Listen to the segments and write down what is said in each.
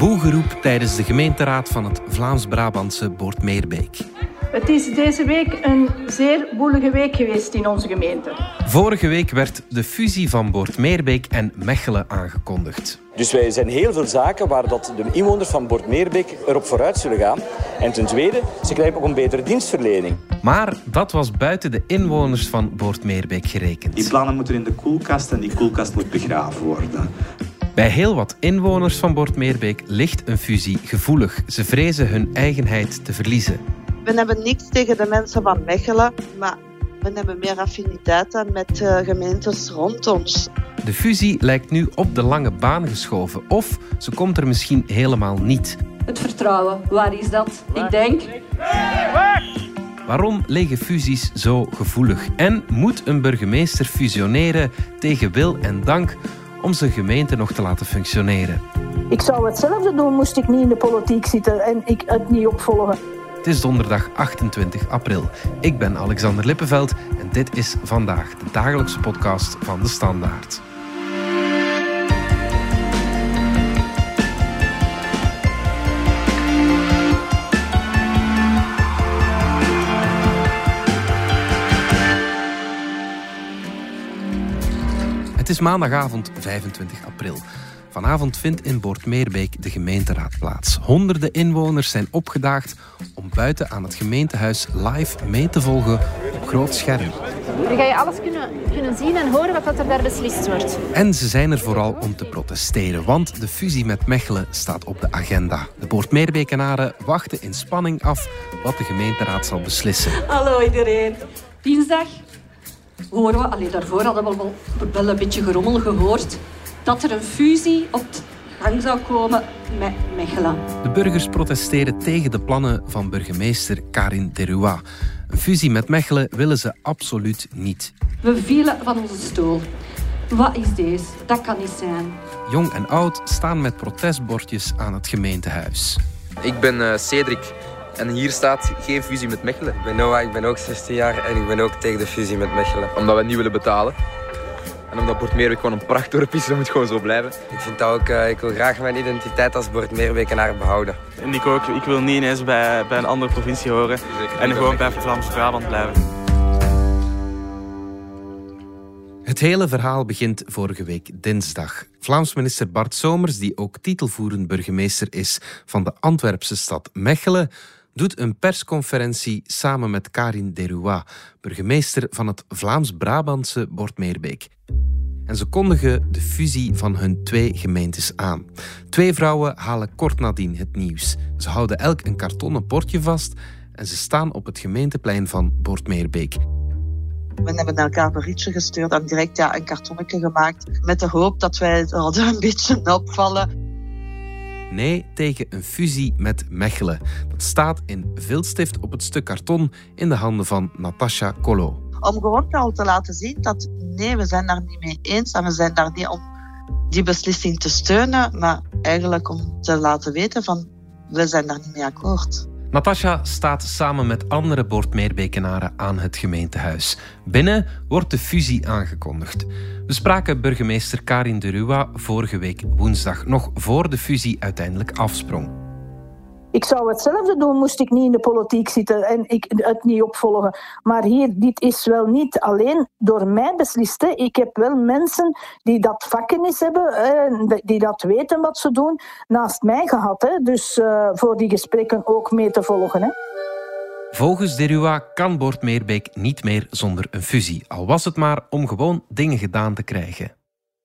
Boegeroep tijdens de gemeenteraad van het Vlaams-Brabantse Boortmeerbeek. Het is deze week een zeer woelige week geweest in onze gemeente. Vorige week werd de fusie van Boortmeerbeek en Mechelen aangekondigd. Dus wij zijn heel veel zaken waar dat de inwoners van Boortmeerbeek erop vooruit zullen gaan. En ten tweede, ze krijgen ook een betere dienstverlening. Maar dat was buiten de inwoners van Boortmeerbeek gerekend. Die plannen moeten in de koelkast en die koelkast moet begraven worden. Bij heel wat inwoners van Boortmeerbeek ligt een fusie gevoelig. Ze vrezen hun eigenheid te verliezen. We hebben niks tegen de mensen van Mechelen, maar we hebben meer affiniteiten met uh, gemeentes rond ons. De fusie lijkt nu op de lange baan geschoven. Of ze komt er misschien helemaal niet. Het vertrouwen, waar is dat? Ik denk... Waarom liggen fusies zo gevoelig? En moet een burgemeester fusioneren tegen wil en dank om zijn gemeente nog te laten functioneren? Ik zou hetzelfde doen moest ik niet in de politiek zitten en ik het niet opvolgen. Het is donderdag 28 april. Ik ben Alexander Lippenveld en dit is vandaag de dagelijkse podcast van de Standaard. Is maandagavond 25 april. Vanavond vindt in Boortmeerbeek de gemeenteraad plaats. Honderden inwoners zijn opgedaagd om buiten aan het gemeentehuis live mee te volgen op groot scherm. Dan ga je alles kunnen, kunnen zien en horen wat er daar beslist wordt. En ze zijn er vooral om te protesteren, want de fusie met Mechelen staat op de agenda. De Boortmeerbekenaren wachten in spanning af wat de gemeenteraad zal beslissen. Hallo iedereen. Dinsdag horen we, alleen daarvoor hadden we wel, wel een beetje gerommel gehoord, dat er een fusie op gang zou komen met Mechelen. De burgers protesteren tegen de plannen van burgemeester Karin Deroua. Een fusie met Mechelen willen ze absoluut niet. We vielen van onze stoel. Wat is deze? Dat kan niet zijn. Jong en oud staan met protestbordjes aan het gemeentehuis. Ik ben uh, Cedric en hier staat geen fusie met Mechelen. Ik ben Noah, ik ben ook 16 jaar en ik ben ook tegen de fusie met Mechelen. Omdat we niet willen betalen. En omdat Boortmeerbeek gewoon een prachtdorp is, dat moet gewoon zo blijven. Ik vind dat ook, uh, ik wil graag mijn identiteit als Boortmeerbekenaar behouden. En ik ook, ik wil niet ineens bij, bij een andere provincie horen. En gewoon bij Vlaams-Brabant blijven. Het hele verhaal begint vorige week dinsdag. Vlaams minister Bart Somers, die ook titelvoerend burgemeester is van de Antwerpse stad Mechelen, doet een persconferentie samen met Karin Deroua, burgemeester van het Vlaams-Brabantse Bordmeerbeek. En ze kondigen de fusie van hun twee gemeentes aan. Twee vrouwen halen kort nadien het nieuws. Ze houden elk een kartonnen bordje vast en ze staan op het gemeenteplein van Bordmeerbeek. We hebben elkaar een berichtje gestuurd en direct ja, een kartonnetje gemaakt. Met de hoop dat wij er een beetje opvallen. Nee tegen een fusie met Mechelen. Dat staat in viltstift op het stuk karton in de handen van Natasha Colo. Om gewoon al te laten zien dat nee, we zijn daar niet mee eens en we zijn daar niet om die beslissing te steunen, maar eigenlijk om te laten weten van we zijn daar niet mee akkoord. Natasha staat samen met andere Boortmeerbekenaren aan het gemeentehuis. Binnen wordt de fusie aangekondigd. We spraken burgemeester Karin de Rua vorige week woensdag, nog voor de fusie uiteindelijk afsprong. Ik zou hetzelfde doen, moest ik niet in de politiek zitten en ik het niet opvolgen. Maar hier, dit is wel niet alleen door mij beslist. Hè. Ik heb wel mensen die dat vakkennis hebben, die dat weten wat ze doen, naast mij gehad. Hè. Dus uh, voor die gesprekken ook mee te volgen. Hè. Volgens Derua kan Boortmeerbeek niet meer zonder een fusie. Al was het maar om gewoon dingen gedaan te krijgen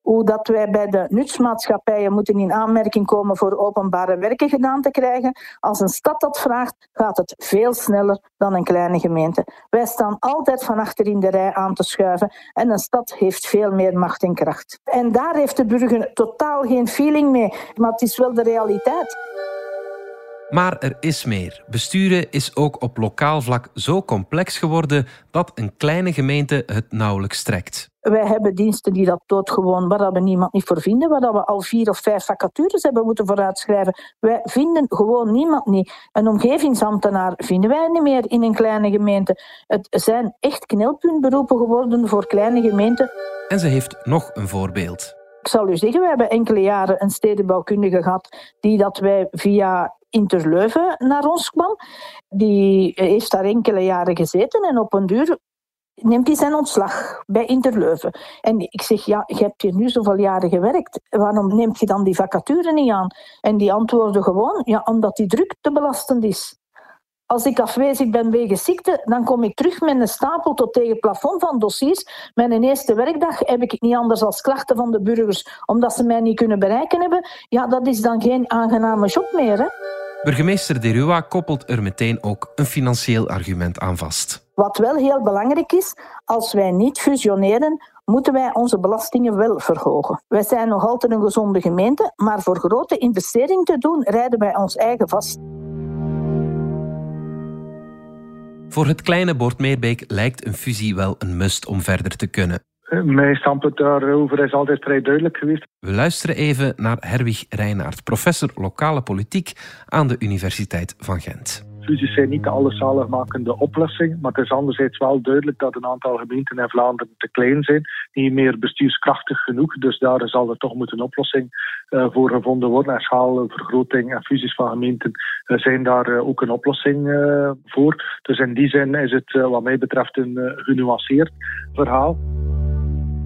hoe dat wij bij de nutsmaatschappijen moeten in aanmerking komen voor openbare werken gedaan te krijgen. Als een stad dat vraagt, gaat het veel sneller dan een kleine gemeente. Wij staan altijd van achter in de rij aan te schuiven en een stad heeft veel meer macht en kracht. En daar heeft de burger totaal geen feeling mee, maar het is wel de realiteit. Maar er is meer. Besturen is ook op lokaal vlak zo complex geworden dat een kleine gemeente het nauwelijks trekt. Wij hebben diensten die dat doodgewoon, waar we niemand niet voor vinden, waar we al vier of vijf vacatures hebben moeten vooruitschrijven. Wij vinden gewoon niemand niet. Een omgevingsambtenaar vinden wij niet meer in een kleine gemeente. Het zijn echt knelpuntberoepen geworden voor kleine gemeenten. En ze heeft nog een voorbeeld. Ik zal u zeggen, we hebben enkele jaren een stedenbouwkundige gehad die dat wij via Interleuven naar ons kwam. Die heeft daar enkele jaren gezeten en op een duur neemt hij zijn ontslag bij Interleuven. En ik zeg, ja, je hebt hier nu zoveel jaren gewerkt, waarom neemt je dan die vacature niet aan? En die antwoordde gewoon, ja, omdat die druk te belastend is. Als ik afwezig ben wegens ziekte, dan kom ik terug met een stapel tot tegen het plafond van dossiers. Mijn eerste werkdag heb ik niet anders als klachten van de burgers, omdat ze mij niet kunnen bereiken hebben. Ja, dat is dan geen aangename job meer. Hè? Burgemeester De Rua koppelt er meteen ook een financieel argument aan vast. Wat wel heel belangrijk is, als wij niet fusioneren, moeten wij onze belastingen wel verhogen. Wij zijn nog altijd een gezonde gemeente, maar voor grote investeringen te doen, rijden wij ons eigen vast. Voor het kleine Bordmeerbeek lijkt een fusie wel een must om verder te kunnen. Mijn standpunt daarover is altijd vrij duidelijk geweest. We luisteren even naar Herwig Reinaert, professor lokale politiek aan de Universiteit van Gent fusies zijn niet de alleszaligmakende oplossing, maar het is anderzijds wel duidelijk dat een aantal gemeenten in Vlaanderen te klein zijn, niet meer bestuurskrachtig genoeg. Dus daar zal er toch moeten een oplossing uh, voor gevonden worden. En schaalvergroting en fusies van gemeenten uh, zijn daar uh, ook een oplossing voor. Dus in die zin is het wat mij betreft een genuanceerd verhaal.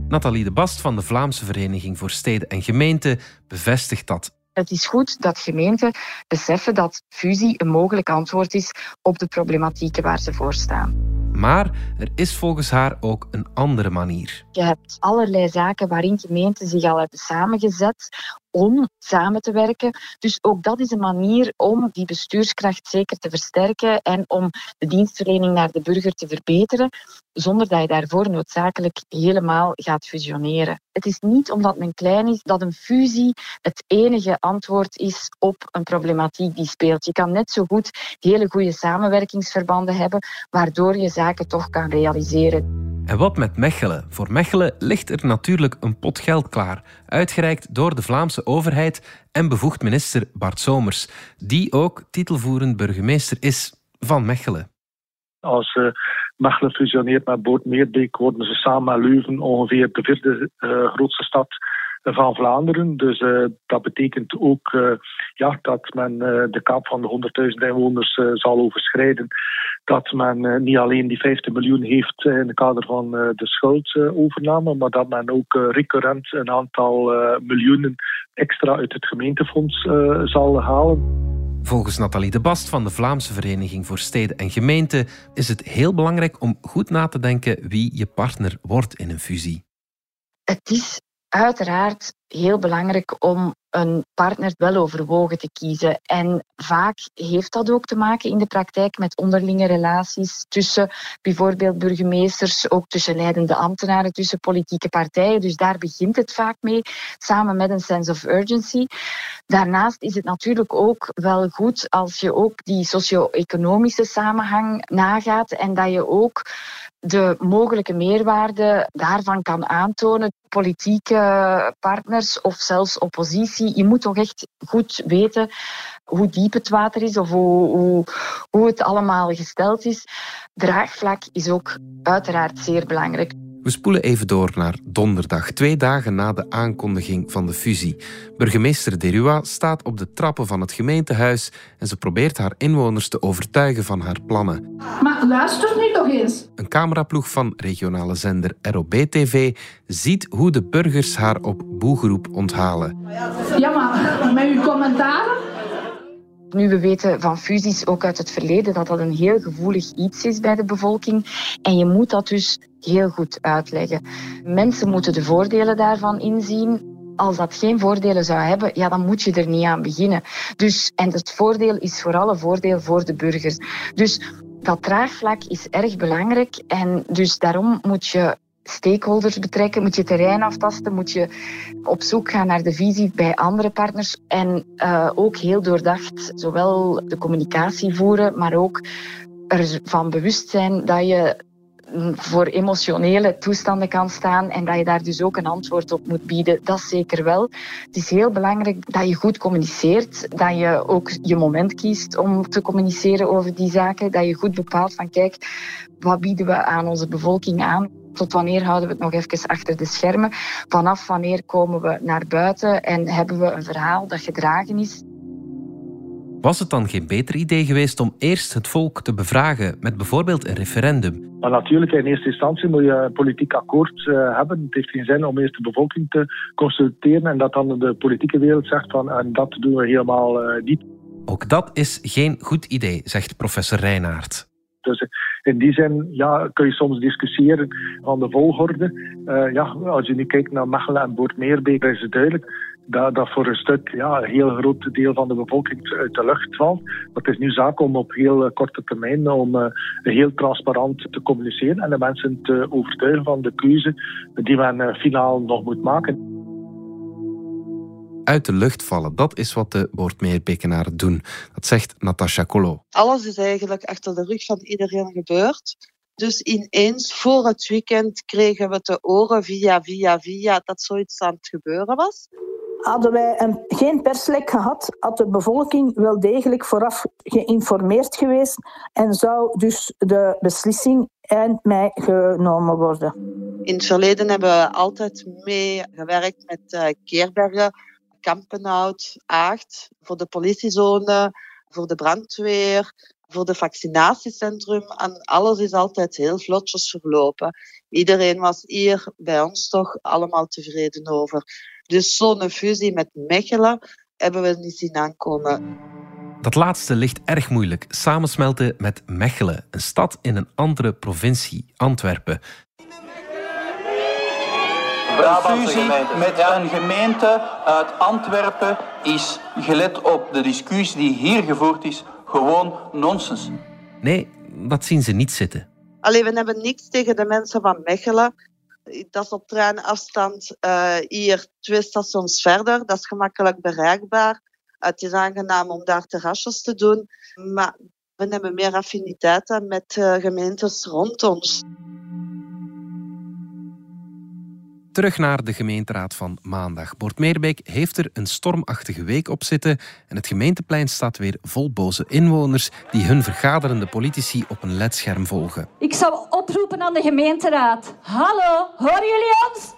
Nathalie de Bast van de Vlaamse Vereniging voor Steden en Gemeenten bevestigt dat het is goed dat gemeenten beseffen dat fusie een mogelijk antwoord is op de problematieken waar ze voor staan. Maar er is volgens haar ook een andere manier. Je hebt allerlei zaken waarin gemeenten zich al hebben samengezet om samen te werken. Dus ook dat is een manier om die bestuurskracht zeker te versterken en om de dienstverlening naar de burger te verbeteren, zonder dat je daarvoor noodzakelijk helemaal gaat fusioneren. Het is niet omdat men klein is dat een fusie het enige antwoord is op een problematiek die speelt. Je kan net zo goed hele goede samenwerkingsverbanden hebben, waardoor je zaken toch kan realiseren. En wat met Mechelen? Voor Mechelen ligt er natuurlijk een pot geld klaar, uitgereikt door de Vlaamse overheid en bevoegd minister Bart Somers, die ook titelvoerend burgemeester is van Mechelen. Als uh, Mechelen fusioneert met Boort-Meerbeek, worden ze samen met Leuven ongeveer de vierde uh, grootste stad van Vlaanderen. Dus uh, dat betekent ook uh, ja, dat men uh, de kaap van de 100.000 inwoners zal overschrijden. Dat men niet alleen die 50 miljoen heeft in het kader van de schuldovername, maar dat men ook recurrent een aantal miljoenen extra uit het gemeentefonds zal halen. Volgens Nathalie de Bast van de Vlaamse Vereniging voor Steden en Gemeenten is het heel belangrijk om goed na te denken wie je partner wordt in een fusie. Het is uiteraard heel belangrijk om een partner wel overwogen te kiezen. En vaak heeft dat ook te maken in de praktijk met onderlinge relaties tussen bijvoorbeeld burgemeesters, ook tussen leidende ambtenaren, tussen politieke partijen. Dus daar begint het vaak mee, samen met een sense of urgency. Daarnaast is het natuurlijk ook wel goed als je ook die socio-economische samenhang nagaat en dat je ook de mogelijke meerwaarde daarvan kan aantonen. Politieke partners of zelfs oppositie. Je moet toch echt goed weten hoe diep het water is of hoe, hoe, hoe het allemaal gesteld is. Draagvlak is ook uiteraard zeer belangrijk. We spoelen even door naar donderdag, twee dagen na de aankondiging van de fusie. Burgemeester Derua staat op de trappen van het gemeentehuis en ze probeert haar inwoners te overtuigen van haar plannen. Maar luister nu toch eens. Een cameraploeg van regionale zender ROB-TV ziet hoe de burgers haar op boegeroep onthalen. Ja, maar met uw commentaren nu, we weten van fusies ook uit het verleden dat dat een heel gevoelig iets is bij de bevolking. En je moet dat dus heel goed uitleggen. Mensen moeten de voordelen daarvan inzien. Als dat geen voordelen zou hebben, ja, dan moet je er niet aan beginnen. Dus, en het voordeel is vooral een voordeel voor de burgers. Dus dat draagvlak is erg belangrijk. En dus daarom moet je stakeholders betrekken, moet je terrein aftasten, moet je op zoek gaan naar de visie bij andere partners en uh, ook heel doordacht zowel de communicatie voeren, maar ook ervan bewust zijn dat je voor emotionele toestanden kan staan en dat je daar dus ook een antwoord op moet bieden. Dat zeker wel. Het is heel belangrijk dat je goed communiceert, dat je ook je moment kiest om te communiceren over die zaken, dat je goed bepaalt van kijk, wat bieden we aan onze bevolking aan. Tot wanneer houden we het nog even achter de schermen? Vanaf wanneer komen we naar buiten en hebben we een verhaal dat gedragen is? Was het dan geen beter idee geweest om eerst het volk te bevragen met bijvoorbeeld een referendum? Maar natuurlijk, in eerste instantie moet je een politiek akkoord uh, hebben. Het heeft geen zin om eerst de bevolking te consulteren en dat dan de politieke wereld zegt van en dat doen we helemaal uh, niet. Ook dat is geen goed idee, zegt professor Reinaert. Dus in die zin ja, kun je soms discussiëren van de volgorde. Uh, ja, als je nu kijkt naar Mechelen en Boortmeerbeek, is het duidelijk dat, dat voor een stuk ja, een heel groot deel van de bevolking uit de lucht valt. Maar het is nu zaak om op heel korte termijn om heel transparant te communiceren en de mensen te overtuigen van de keuze die men finaal nog moet maken uit de lucht vallen. Dat is wat de Boortmeerbekenaren doen. Dat zegt Natasha Colo. Alles is eigenlijk achter de rug van iedereen gebeurd. Dus ineens voor het weekend kregen we te oren via, via, via dat zoiets aan het gebeuren was. Hadden wij een, geen perslek gehad, had de bevolking wel degelijk vooraf geïnformeerd geweest en zou dus de beslissing eind mei genomen worden. In het verleden hebben we altijd mee gewerkt met uh, Keerbergen, Kampenhout, Aagt, voor de politiezone, voor de brandweer, voor de vaccinatiecentrum. En alles is altijd heel vlotjes verlopen. Iedereen was hier bij ons toch allemaal tevreden over. Dus zo'n fusie met Mechelen hebben we niet zien aankomen. Dat laatste ligt erg moeilijk. Samensmelten met Mechelen, een stad in een andere provincie, Antwerpen. Een fusie met een gemeente uit Antwerpen is, gelet op de discussie die hier gevoerd is, gewoon nonsens. Nee, dat zien ze niet zitten. Alleen we hebben niks tegen de mensen van Mechelen. Dat is op treinafstand uh, hier twee stations verder. Dat is gemakkelijk bereikbaar. Het is aangenaam om daar terrasjes te doen. Maar we hebben meer affiniteiten met uh, gemeentes rond ons. Terug naar de gemeenteraad van maandag. Bordmeerbeek heeft er een stormachtige week op zitten en het gemeenteplein staat weer vol boze inwoners die hun vergaderende politici op een ledscherm volgen. Ik zou oproepen aan de gemeenteraad. Hallo, horen jullie ons?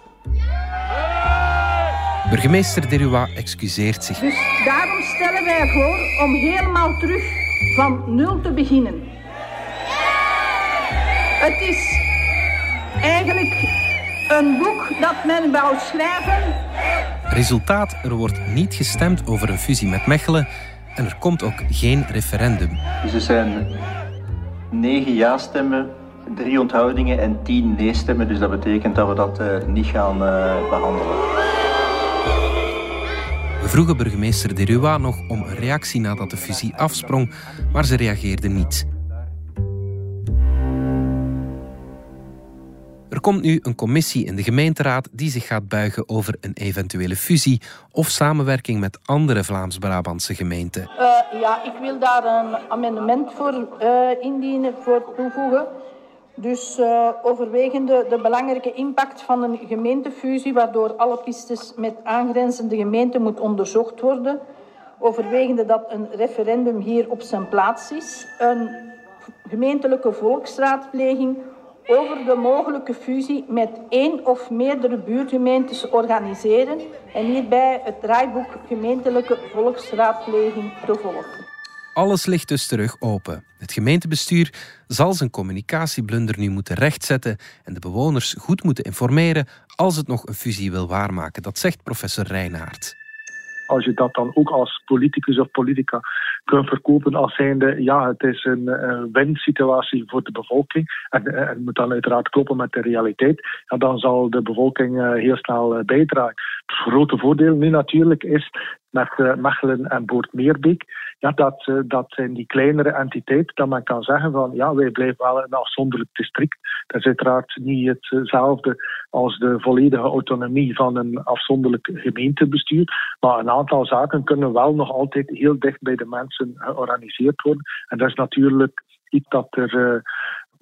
Burgemeester Derua excuseert zich. Dus daarom stellen wij voor om helemaal terug van nul te beginnen. Het is eigenlijk een boek dat men wou schrijven. Resultaat, er wordt niet gestemd over een fusie met Mechelen en er komt ook geen referendum. Dus er zijn negen ja-stemmen, drie onthoudingen en tien nee-stemmen. Dus dat betekent dat we dat uh, niet gaan uh, behandelen. We vroegen burgemeester De Rua nog om een reactie nadat de fusie afsprong, maar ze reageerde niet. Komt nu een commissie in de gemeenteraad die zich gaat buigen over een eventuele fusie of samenwerking met andere Vlaams-Brabantse gemeenten. Uh, ja, ik wil daar een amendement voor uh, indienen, voor toevoegen. Dus uh, overwegende de belangrijke impact van een gemeentefusie, waardoor alle pistes met aangrenzende gemeenten moet onderzocht worden. Overwegende dat een referendum hier op zijn plaats is. Een gemeentelijke volksraadpleging over de mogelijke fusie met één of meerdere buurgemeentes organiseren en hierbij het draaiboek gemeentelijke volksraadpleging te volgen. Alles ligt dus terug open. Het gemeentebestuur zal zijn communicatieblunder nu moeten rechtzetten en de bewoners goed moeten informeren als het nog een fusie wil waarmaken. Dat zegt professor Reinaert als je dat dan ook als politicus of politica kunt verkopen als zijnde, ja, het is een, een win-situatie voor de bevolking en, en moet dan uiteraard kloppen met de realiteit, dan zal de bevolking uh, heel snel uh, bijdragen. Het grote voordeel nu natuurlijk is met Mechelen en Boortmeerbeek, ja, dat, uh, dat zijn die kleinere entiteiten, dat men kan zeggen van ja, wij blijven wel een afzonderlijk district. Dat is uiteraard niet hetzelfde als de volledige autonomie van een afzonderlijk gemeentebestuur, maar een aantal zaken kunnen wel nog altijd heel dicht bij de mensen georganiseerd worden. En dat is natuurlijk iets dat er uh,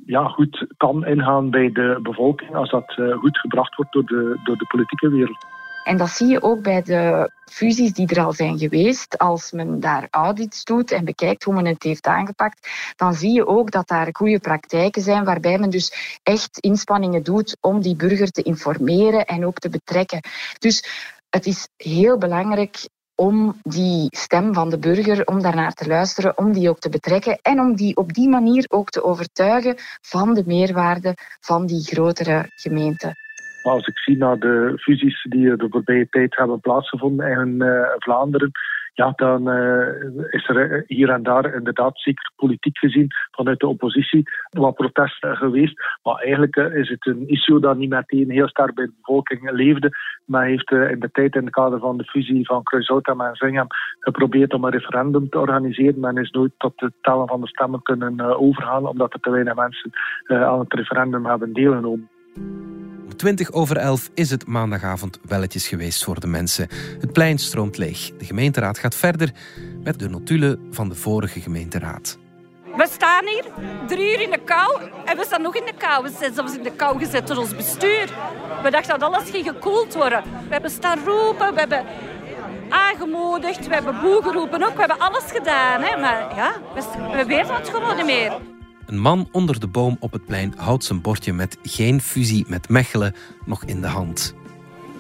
ja, goed kan ingaan bij de bevolking als dat uh, goed gebracht wordt door de, door de politieke wereld. En dat zie je ook bij de fusies die er al zijn geweest. Als men daar audits doet en bekijkt hoe men het heeft aangepakt, dan zie je ook dat daar goede praktijken zijn waarbij men dus echt inspanningen doet om die burger te informeren en ook te betrekken. Dus het is heel belangrijk om die stem van de burger, om daarnaar te luisteren, om die ook te betrekken en om die op die manier ook te overtuigen van de meerwaarde van die grotere gemeente. Als ik zie naar de fusies die de voorbije tijd hebben plaatsgevonden in uh, Vlaanderen, ja, dan uh, is er hier en daar inderdaad zeker politiek gezien vanuit de oppositie wat protesten geweest. Maar eigenlijk is het een issue dat niet meteen heel sterk bij de bevolking leefde. Maar heeft in de tijd in het kader van de fusie van Kruisoutem en Zingem geprobeerd om een referendum te organiseren. Men is nooit tot het tellen van de stemmen kunnen overgaan, omdat er te weinig mensen aan het referendum hebben deelgenomen. Om 20 over 11 is het maandagavond welletjes geweest voor de mensen. Het plein stroomt leeg. De gemeenteraad gaat verder met de notulen van de vorige gemeenteraad. We staan hier drie uur in de kou en we staan nog in de kou. We zijn zelfs in de kou gezet door ons bestuur. We dachten dat alles ging gekoeld worden. We hebben staan roepen, we hebben aangemoedigd, we hebben boe geroepen ook. We hebben alles gedaan. Hè? Maar ja, we, we weten het gewoon niet meer. Een man onder de boom op het plein houdt zijn bordje met geen fusie met Mechelen nog in de hand.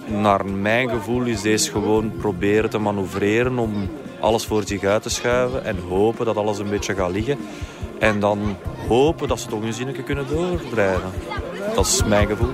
Naar mijn gevoel is deze gewoon proberen te manoeuvreren om alles voor zich uit te schuiven en hopen dat alles een beetje gaat liggen. En dan hopen dat ze toch hun zinnetje kunnen doordrijven. Dat is mijn gevoel.